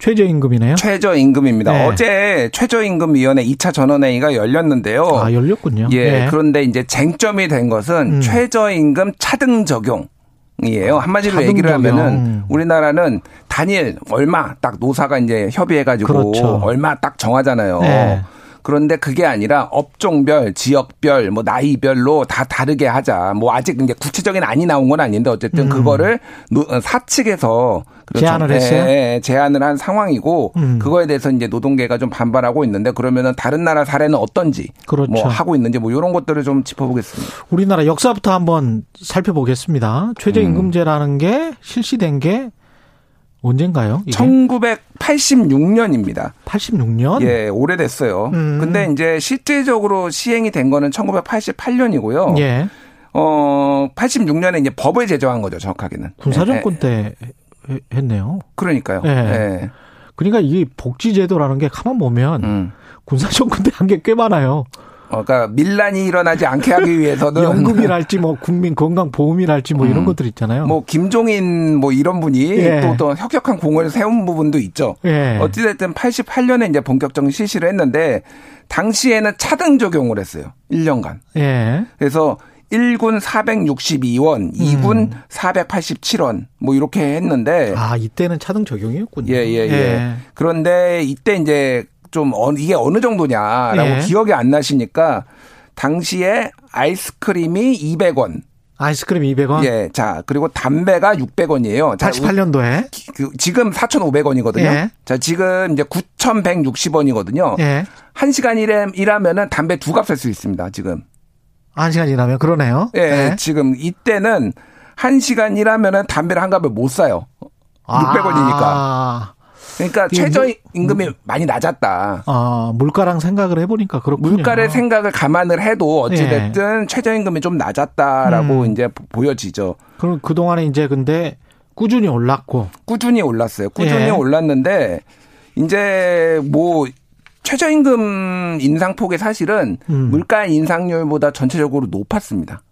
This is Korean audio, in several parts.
최저임금이네요. 최저임금입니다. 네. 어제 최저임금위원회 2차 전원회의가 열렸는데요. 아, 열렸군요. 예. 네. 그런데 이제 쟁점이 된 것은 음. 최저임금 차등 적용. 이에요. 한마디로 얘기를 하면은 음. 우리나라는 단일 얼마 딱 노사가 이제 협의해가지고 그렇죠. 얼마 딱 정하잖아요. 네. 그런데 그게 아니라 업종별, 지역별, 뭐 나이별로 다 다르게 하자. 뭐 아직 이제 구체적인 안이 나온 건 아닌데 어쨌든 음. 그거를 사측에서 그렇죠. 제안을 했어요. 네, 제안을 한 상황이고 음. 그거에 대해서 이제 노동계가 좀 반발하고 있는데 그러면은 다른 나라 사례는 어떤지 그렇죠. 뭐 하고 있는지 뭐 이런 것들을 좀 짚어보겠습니다. 우리나라 역사부터 한번 살펴보겠습니다. 최저임금제라는 게 실시된 게 언젠가요? 이게? 1986년입니다. 86년? 예, 오래됐어요. 음. 근데 이제 실제적으로 시행이 된 거는 1988년이고요. 예. 어, 86년에 이제 법을 제정한 거죠, 정확하게는. 군사정권 예. 때 했네요. 그러니까요. 예. 예. 그러니까 이 복지제도라는 게 가만 보면 음. 군사정권 때 한 게 꽤 많아요. 어, 그러니까 밀란이 일어나지 않게 하기 위해서는 연금이랄지 뭐 국민 건강 보험이랄지 뭐 이런 음. 것들 있잖아요. 뭐 김종인 뭐 이런 분이 예. 또, 또 혁혁한 공을 세운 부분도 있죠. 예. 어찌됐든 88년에 이제 본격적인 실시를 했는데 당시에는 차등 적용을 했어요. 1년간. 예. 그래서 1군 462원, 2군 음. 487원, 뭐 이렇게 했는데. 아, 이때는 차등 적용이었군요. 예, 예, 예. 예. 그런데 이때 이제 좀 이게 어느 정도냐라고 예. 기억이 안 나시니까 당시에 아이스크림이 200원. 아이스크림 200원? 예. 자, 그리고 담배가 600원이에요. 자, 88년도에? 그, 지금 4,500원이거든요. 예. 자, 지금 이제 9,160원이거든요. 예. 1시간 일에, 일하면은 담배 두값살수 있습니다, 지금. 1시간 일하면 그러네요. 예. 예. 지금 이때는 1시간 일하면은 담배를 한 값을 못 사요. 600원이니까. 아. 그러니까 최저 임금이 뭐, 많이 낮았다. 아, 물가랑 생각을 해보니까 그렇군요. 물가를 생각을 감안을 해도 어찌됐든 예. 최저 임금이 좀 낮았다라고 음. 이제 보여지죠. 그럼 그 동안에 이제 근데 꾸준히 올랐고. 꾸준히 올랐어요. 꾸준히 예. 올랐는데 이제 뭐 최저임금 인상폭이 사실은 음. 물가 인상률보다 전체적으로 높았습니다.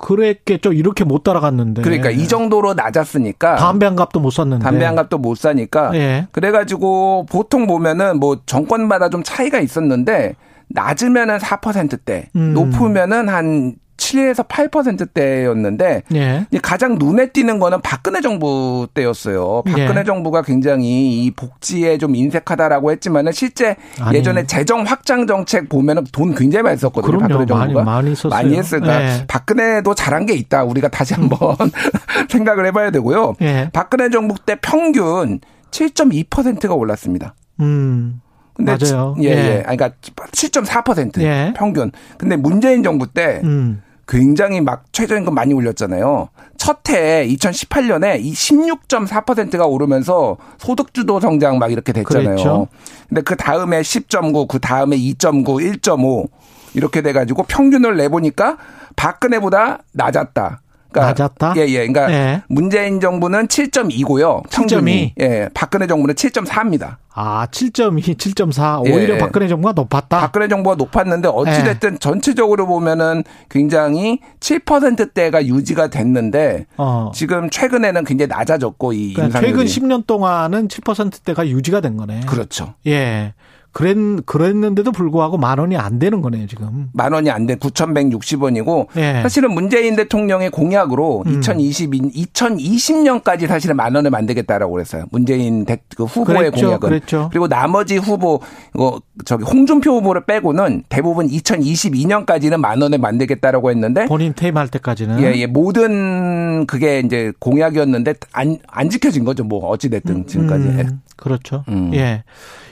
그랬겠죠. 이렇게 못 따라갔는데. 그러니까 이 정도로 낮았으니까. 담배 한 값도 못 샀는데. 담배 한 값도 못 사니까. 예. 그래가지고 보통 보면은 뭐 정권마다 좀 차이가 있었는데 낮으면은 4%대, 음. 높으면은 한 7에서 8%대였는데 예. 가장 눈에 띄는 거는 박근혜 정부 때였어요. 박근혜 예. 정부가 굉장히 이 복지에 좀 인색하다라고 했지만은 실제 아니. 예전에 재정 확장 정책 보면은 돈 굉장히 많이 썼거든요. 그럼요. 박근혜 정부가 많이, 많이, 많이 했으니까 예. 박근혜도 잘한 게 있다. 우리가 다시 한번 생각을 해봐야 되고요. 예. 박근혜 정부 때 평균 7.2%가 올랐습니다. 음. 근데 맞아요. 예, 예. 예. 그러니까 7.4% 예. 평균. 근데 문재인 정부 때 음. 굉장히 막 최저임금 많이 올렸잖아요. 첫 해 2018년에 이 16.4%가 오르면서 소득 주도 성장 막 이렇게 됐잖아요. 그랬죠. 근데 그 다음에 10.9, 그 다음에 2.9, 1.5 이렇게 돼 가지고 평균을 내 보니까 박근혜보다 낮았다. 그러니까 낮았다? 예, 예. 그러니까 예. 문재인 정부는 7.2고요. 7.2. 예. 박근혜 정부는 7.4입니다. 아, 7.2, 7.4. 오히려 예. 박근혜 정부가 높았다. 박근혜 정부가 높았는데 어찌 됐든 예. 전체적으로 보면은 굉장히 7%대가 유지가 됐는데 어. 지금 최근에는 굉장히 낮아졌고 이 그러니까. 최근 10년 동안은 7%대가 유지가 된 거네. 그렇죠. 예. 그랬, 그랬는데도 불구하고 만 원이 안 되는 거네요, 지금. 만 원이 안 돼. 9,160원이고. 예. 사실은 문재인 대통령의 공약으로 음. 2020, 2020년까지 사실은 만 원을 만들겠다라고 그랬어요. 문재인 대, 그 후보의 그랬죠, 공약은. 그랬죠. 그리고 나머지 후보, 어, 저기 홍준표 후보를 빼고는 대부분 2022년까지는 만 원을 만들겠다라고 했는데. 본인 퇴임할 때까지는. 예, 예. 모든 그게 이제 공약이었는데 안, 안 지켜진 거죠. 뭐, 어찌됐든 지금까지. 음, 그렇죠. 음. 예.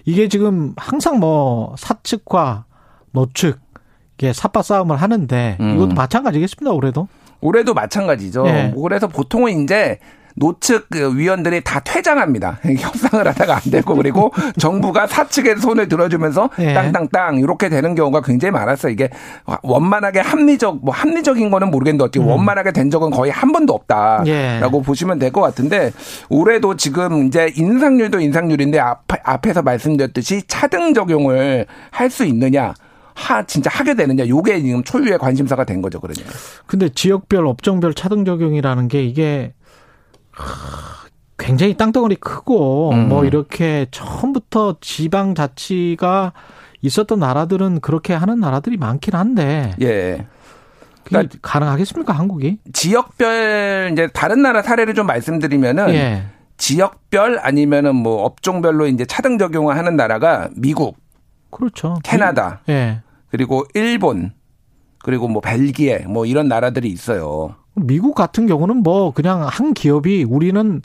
이게 지금 항상 뭐 사측과 노측 이게 삿바 싸움을 하는데 음. 이것도 마찬가지겠습니다. 올해도. 올해도 마찬가지죠. 네. 그래서 보통은 이제 노측 그 위원들이 다 퇴장합니다. 협상을 하다가 안 되고 그리고 정부가 사측에 손을 들어주면서 예. 땅땅땅 이렇게 되는 경우가 굉장히 많았어요. 이게 원만하게 합리적 뭐 합리적인 거는 모르겠는데 어떻게 음. 원만하게 된 적은 거의 한 번도 없다라고 예. 보시면 될 것 같은데 올해도 지금 이제 인상률도 인상률인데 앞, 앞에서 말씀드렸듯이 차등 적용을 할 수 있느냐 하 진짜 하게 되느냐 요게 지금 초유의 관심사가 된 거죠 그러냐. 근데 지역별 업종별 차등 적용이라는 게 이게 굉장히 땅덩어리 크고 음. 뭐 이렇게 처음부터 지방 자치가 있었던 나라들은 그렇게 하는 나라들이 많긴 한데. 예. 그러니까 가능하겠습니까 한국이? 지역별 이제 다른 나라 사례를 좀 말씀드리면은 예. 지역별 아니면은 뭐 업종별로 이제 차등 적용을 하는 나라가 미국, 그렇죠. 캐나다, 예. 그리고 일본, 그리고 뭐 벨기에 뭐 이런 나라들이 있어요. 미국 같은 경우는 뭐 그냥 한 기업이 우리는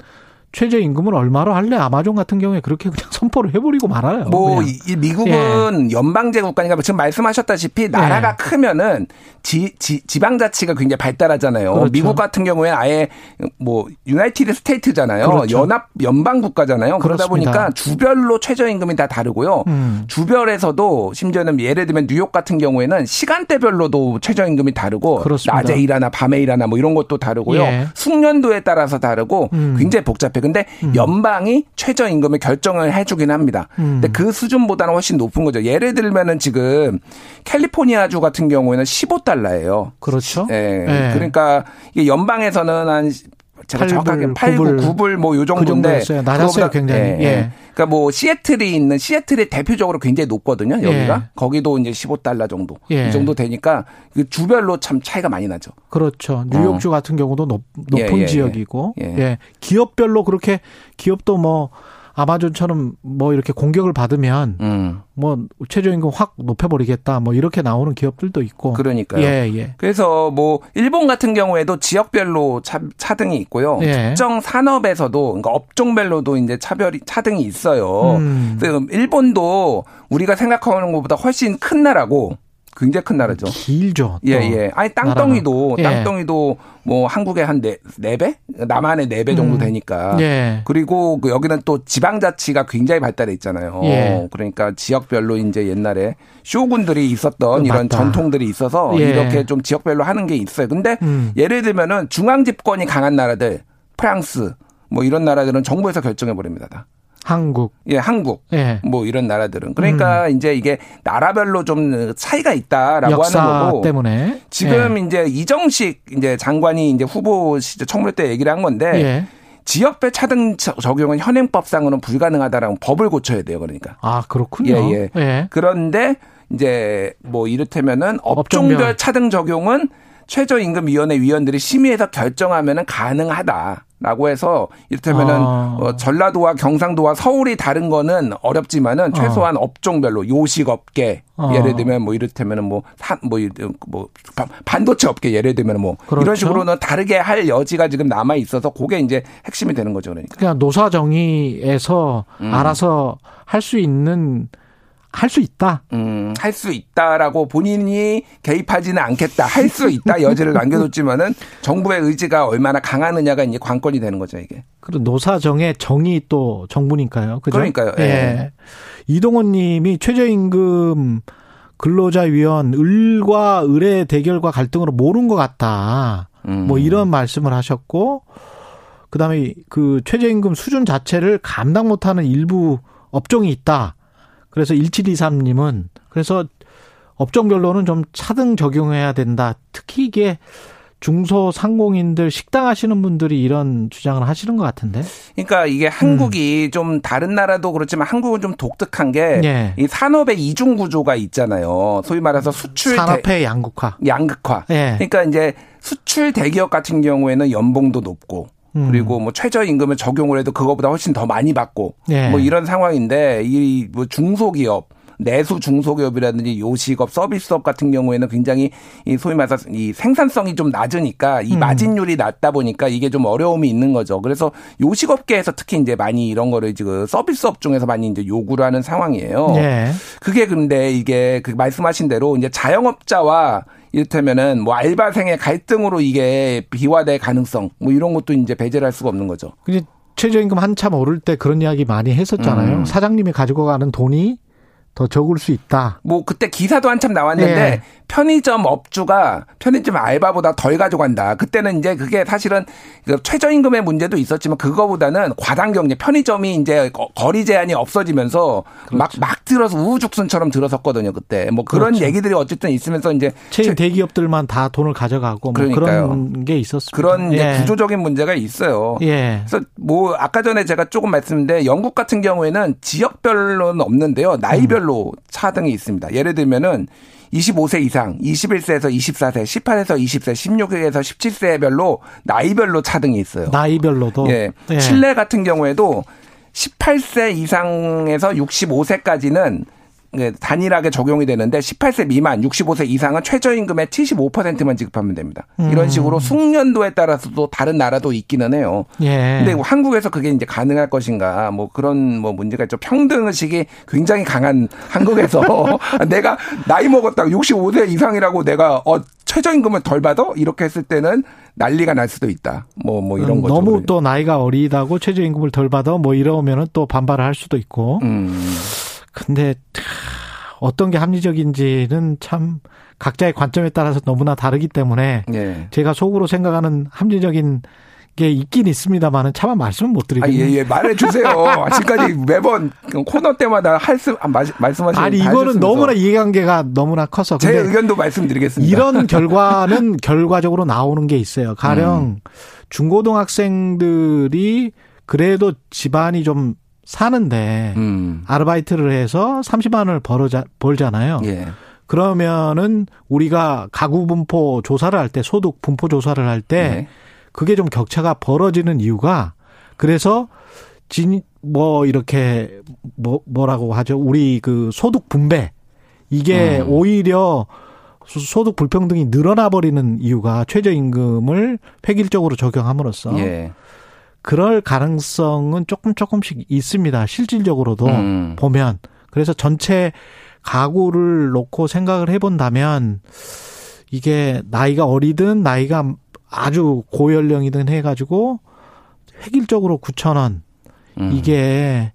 최저임금을 얼마로 할래? 아마존 같은 경우에 그렇게 그냥 선포를 해버리고 말아요. 뭐, 이 미국은 예. 연방제 국가니까 지금 말씀하셨다시피 나라가 예. 크면은 지, 지, 지방자치가 굉장히 발달하잖아요. 그렇죠. 미국 같은 경우에 아예 뭐 유나이티드 스테이트잖아요. 그렇죠. 연합 연방 국가잖아요. 그러다 그렇습니다. 보니까 주별로 최저임금이 다 다르고요. 음. 주별에서도 심지어는 예를 들면 뉴욕 같은 경우에는 시간대별로도 최저임금이 다르고 그렇습니다. 낮에 일하나 밤에 일하나 뭐 이런 것도 다르고요. 예. 숙련도에 따라서 다르고 음. 굉장히 복잡해. 근데 음. 연방이 최저임금을 결정을 해주긴 합니다. 음. 근데 그 수준보다는 훨씬 높은 거죠. 예를 들면은 지금 캘리포니아주 같은 경우에는 15달러예요. 그렇죠. 예. 네. 그러니까 이게 연방에서는 한 제가 8불, 정확하게 8, 9불, 9불 뭐요 정도인데 그 낮았어요 굉장히. 예, 예. 예. 그러니까 뭐 시애틀이 있는 시애틀이 대표적으로 굉장히 높거든요. 여기가 예. 거기도 이제 15달러 정도 예. 이 정도 되니까 그 주별로 참 차이가 많이 나죠. 그렇죠. 뉴욕주 어. 같은 경우도 높, 높은 예, 예, 지역이고 예. 기업별로 그렇게 기업도 뭐 아마존처럼 뭐 이렇게 공격을 받으면 음. 뭐 최저임금 확 높여버리겠다 뭐 이렇게 나오는 기업들도 있고 그러니까요. 예, 예. 그래서 뭐 일본 같은 경우에도 지역별로 차, 차등이 있고요. 예. 특정 산업에서도 그러니까 업종별로도 이제 차별이 차등이 있어요. 음. 그래서 일본도 우리가 생각하는 것보다 훨씬 큰 나라고 굉장히 큰 나라죠. 길죠. 예, 예. 아니, 땅덩이도, 예. 땅덩이도 뭐 한국의 한 네, 네 배? 남한의 네 배 정도 음. 되니까. 예. 그리고 그 여기는 또 지방자치가 굉장히 발달해 있잖아요. 예. 그러니까 지역별로 이제 옛날에 쇼군들이 있었던 어, 이런 맞다. 전통들이 있어서 예. 이렇게 좀 지역별로 하는 게 있어요. 근데 음. 예를 들면은 중앙 집권이 강한 나라들, 프랑스, 뭐 이런 나라들은 정부에서 결정해 버립니다. 다. 한국. 예, 한국. 예. 뭐 이런 나라들은. 그러니까 음. 이제 이게 나라별로 좀 차이가 있다라고 하는 거고. 때문에. 지금 예. 이제 이정식 이제 장관이 이제 후보 시절 청문회 때 얘기를 한 건데 예. 지역별 차등 적용은 현행법상으로는 불가능하다라고 법을 고쳐야 돼요. 그러니까. 아, 그렇군요. 예, 예. 예. 그런데 이제 뭐 이를테면은 업종별, 업종별 차등 적용은 최저임금위원회 위원들이 심의해서 결정하면은 가능하다. 라고 해서 이를테면은 아. 어, 전라도와 경상도와 서울이 다른 거는 어렵지만은 최소한 아. 업종별로 요식업계 아. 예를 들면 뭐 이를테면은 뭐산뭐 뭐 반도체 업계 예를 들면 뭐 그렇죠. 이런 식으로는 다르게 할 여지가 지금 남아 있어서 그게 이제 핵심이 되는 거죠 그러니까. 그냥 노사 정의에서 음. 알아서 할 수 있는 할 수 있다. 음, 할 수 있다라고 본인이 개입하지는 않겠다. 할 수 있다 여지를 남겨뒀지만은 정부의 의지가 얼마나 강하느냐가 이제 관건이 되는 거죠 이게. 그리고 노사정의 정의 또 정부니까요. 그죠? 그러니까요. 예. 예. 이동원 님이 최저임금 근로자위원 을과 을의 대결과 갈등으로 모른 것 같다. 음. 뭐 이런 말씀을 하셨고 그다음에 그 최저임금 수준 자체를 감당 못하는 일부 업종이 있다. 그래서 1723님은 그래서 업종별로는 좀 차등 적용해야 된다. 특히 이게 중소상공인들 식당 하시는 분들이 이런 주장을 하시는 것 같은데. 그러니까 이게 한국이 음. 좀 다른 나라도 그렇지만 한국은 좀 독특한 게이 예. 산업의 이중 구조가 있잖아요. 소위 말해서 수출 산업의 양극화. 양극화. 예. 그러니까 이제 수출 대기업 같은 경우에는 연봉도 높고 음. 그리고 뭐 최저임금을 적용을 해도 그거보다 훨씬 더 많이 받고 예. 뭐 이런 상황인데 이 뭐 중소기업 내수 중소기업이라든지 요식업, 서비스업 같은 경우에는 굉장히 이 소위 말해서 이 생산성이 좀 낮으니까 이 음. 마진율이 낮다 보니까 이게 좀 어려움이 있는 거죠. 그래서 요식업계에서 특히 이제 많이 이런 거를 지금 서비스업 중에서 많이 이제 요구를 하는 상황이에요. 네. 그게 근데 이게 그 말씀하신 대로 이제 자영업자와 이를테면은 뭐 알바생의 갈등으로 이게 비화될 가능성 뭐 이런 것도 이제 배제를 할 수가 없는 거죠. 근데 최저임금 한참 오를 때 그런 이야기 많이 했었잖아요. 음. 사장님이 가지고 가는 돈이 더 적을 수 있다. 뭐 그때 기사도 한참 나왔는데 네. 편의점 업주가 편의점 알바보다 덜 가져간다. 그때는 이제 그게 사실은 그 최저임금의 문제도 있었지만 그거보다는 과당 경제 편의점이 이제 거리 제한이 없어지면서 막막 그렇죠. 막 들어서 우후죽순처럼 들어섰거든요. 그때 뭐 그런 그렇죠. 얘기들이 어쨌든 있으면서 이제 체인 대기업들만 다 돈을 가져가고 뭐 그런 게 있었습니다. 그런 예. 구조적인 문제가 있어요. 예. 그래서 뭐 아까 전에 제가 조금 말씀드렸는데 영국 같은 경우에는 지역별로는 없는데요. 나이별 로 음. 차등이 있습니다. 예를 들면은 25세 이상, 21세에서 24세, 18에서 20세, 16에서 17세별로 나이별로 차등이 있어요. 나이별로도? 예. 예. 칠레 같은 경우에도 18세 이상에서 65세까지는 네, 단일하게 적용이 되는데 18세 미만, 65세 이상은 최저임금의 75%만 지급하면 됩니다. 음. 이런 식으로 숙련도에 따라서도 다른 나라도 있기는 해요. 예. 근데 한국에서 그게 이제 가능할 것인가 뭐 그런 뭐 문제가 있죠. 평등 의식이 굉장히 강한 한국에서 내가 나이 먹었다 65세 이상이라고 내가 어 최저임금을 덜 받아? 이렇게 했을 때는 난리가 날 수도 있다. 뭐, 뭐 이런 음, 거죠. 너무 또 나이가 어리다고 최저임금을 덜 받아? 뭐 이러면은 또 반발을 할 수도 있고. 음. 근데 어떤 게 합리적인지는 참 각자의 관점에 따라서 너무나 다르기 때문에 예. 제가 속으로 생각하는 합리적인 게 있긴 있습니다만은 차마 말씀은 못 드리겠네요. 아, 예, 예. 말해 주세요. 지금까지 매번 코너 때마다 할수 아, 말씀하시는 아니 이거는 너무나 이해관계가 너무나 커서 제 의견도 말씀드리겠습니다. 이런 결과는 결과적으로 나오는 게 있어요. 가령 음. 중고등학생들이 그래도 집안이 좀 사는데 음. 아르바이트를 해서 30만 원을 벌어자, 벌잖아요. 예. 그러면은 우리가 가구 분포 조사를 할 때 소득 분포 조사를 할때 예. 그게 좀 격차가 벌어지는 이유가 그래서 진 뭐 이렇게 뭐 뭐라고 하죠? 우리 그 소득 분배 이게 음. 오히려 소득 불평등이 늘어나 버리는 이유가 최저임금을 획일적으로 적용함으로써 예. 그럴 가능성은 조금 조금씩 있습니다. 실질적으로도 음. 보면 그래서 전체 가구를 놓고 생각을 해본다면 이게 나이가 어리든 나이가 아주 고연령이든 해가지고 획일적으로 9천 원 음. 이게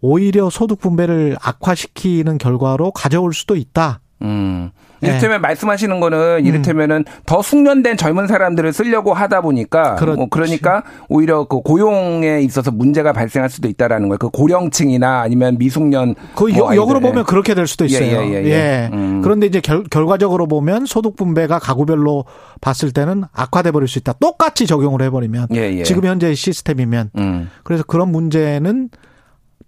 오히려 소득 분배를 악화시키는 결과로 가져올 수도 있다. 음. 이를테면 네. 말씀하시는 거는 음. 이를테면은 음. 더 숙련된 젊은 사람들을 쓰려고 하다 보니까. 뭐 그러니까 오히려 그 고용에 있어서 문제가 발생할 수도 있다라는 거예요. 그 고령층이나 아니면 미숙년 그 뭐 역으로 보면 그렇게 될 수도 있어요. 예. 예, 예, 예. 예. 음. 그런데 이제 결, 결과적으로 보면 소득 분배가 가구별로 봤을 때는 악화돼 버릴 수 있다. 똑같이 적용을 해 버리면 예, 예. 지금 현재의 시스템이면 음. 그래서 그런 문제는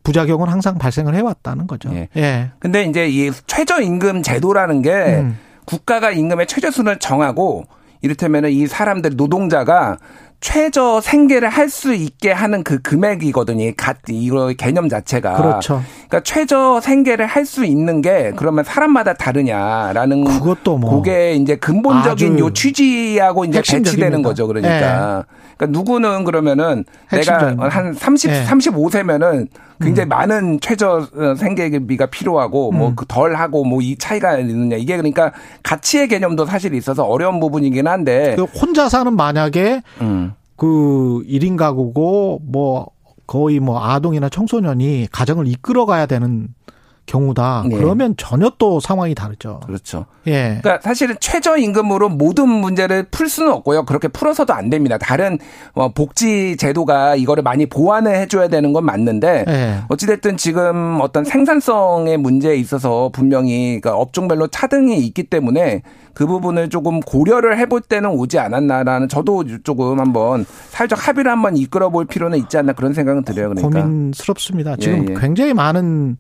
부작용은 항상 발생을 해왔다는 거죠. 예. 예. 근데 이제 이 최저임금 제도라는 게 음. 국가가 임금의 최저순을 정하고 이를테면은 이 사람들 노동자가 최저 생계를 할 수 있게 하는 그 금액이거든요. 갓 이거 개념 자체가. 그렇죠. 그러니까 최저 생계를 할 수 있는 게 그러면 사람마다 다르냐라는 그것도 뭐 그게 이제 근본적인 요 취지하고 이제 배치되는 거죠. 그러니까. 네. 그러니까 누구는 그러면은 내가 한 30, 네. 35세면은 굉장히 음. 많은 최저 생계비가 필요하고 뭐 음. 뭐덜 하고 뭐 이 차이가 있느냐 이게 그러니까 가치의 개념도 사실 있어서 어려운 부분이긴 한데 그 혼자 사는 만약에 음. 그 1인 가구고 뭐 거의 뭐 아동이나 청소년이 가정을 이끌어 가야 되는 경우다. 네. 그러면 전혀 또 상황이 다르죠. 그렇죠. 예. 그러니까 사실은 최저 임금으로 모든 문제를 풀 수는 없고요. 그렇게 풀어서도 안 됩니다. 다른 뭐 복지 제도가 이거를 많이 보완을 해줘야 되는 건 맞는데 예. 어찌됐든 지금 어떤 생산성의 문제에 있어서 분명히 그러니까 업종별로 차등이 있기 때문에 그 부분을 조금 고려를 해볼 때는 오지 않았나라는 저도 조금 한번 사회적 합의를 한번 이끌어 볼 필요는 있지 않나 그런 생각은 들어요. 그러니까. 고민스럽습니다. 지금 예, 예. 굉장히 많은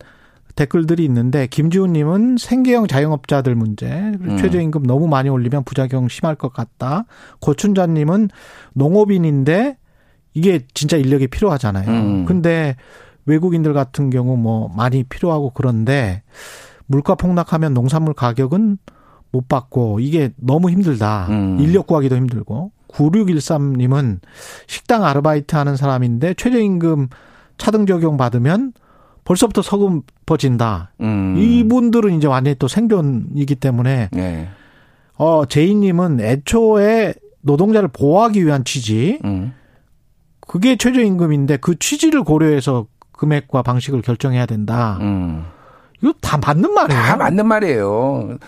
댓글들이 있는데 김지훈님은 생계형 자영업자들 문제 음. 최저임금 너무 많이 올리면 부작용 심할 것 같다. 고춘자님은 농업인인데 이게 진짜 인력이 필요하잖아요. 음. 근데 외국인들 같은 경우 뭐 많이 필요하고 그런데 물가 폭락하면 농산물 가격은 못 받고 이게 너무 힘들다. 음. 인력 구하기도 힘들고. 9613님은 식당 아르바이트 하는 사람인데 최저임금 차등 적용 받으면 벌써부터 서금퍼진다. 음. 이분들은 이제 완전히 또 생존이기 때문에 네. 어 제이님은 애초에 노동자를 보호하기 위한 취지. 음. 그게 최저임금인데 그 취지를 고려해서 금액과 방식을 결정해야 된다. 음. 이거 다 맞는 말이에요. 다 맞는 말이에요.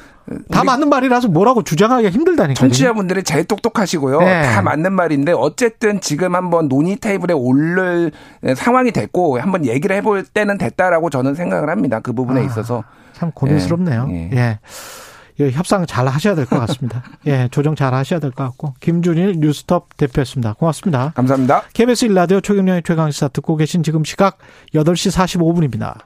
다 맞는 말이라서 뭐라고 주장하기가 힘들다니까요. 청취자분들이 제일 똑똑하시고요. 네. 다 맞는 말인데 어쨌든 지금 한번 논의 테이블에 오를 상황이 됐고 한번 얘기를 해볼 때는 됐다라고 저는 생각을 합니다. 그 부분에 아, 있어서 참 고민스럽네요. 예. 예. 예. 협상 잘 하셔야 될 것 같습니다. 예, 조정 잘 하셔야 될 것 같고. 김준일 뉴스톱 대표였습니다. 고맙습니다. 감사합니다. KBS 일라디오 최경련의 최강시사 듣고 계신 지금 시각 8시 45분입니다.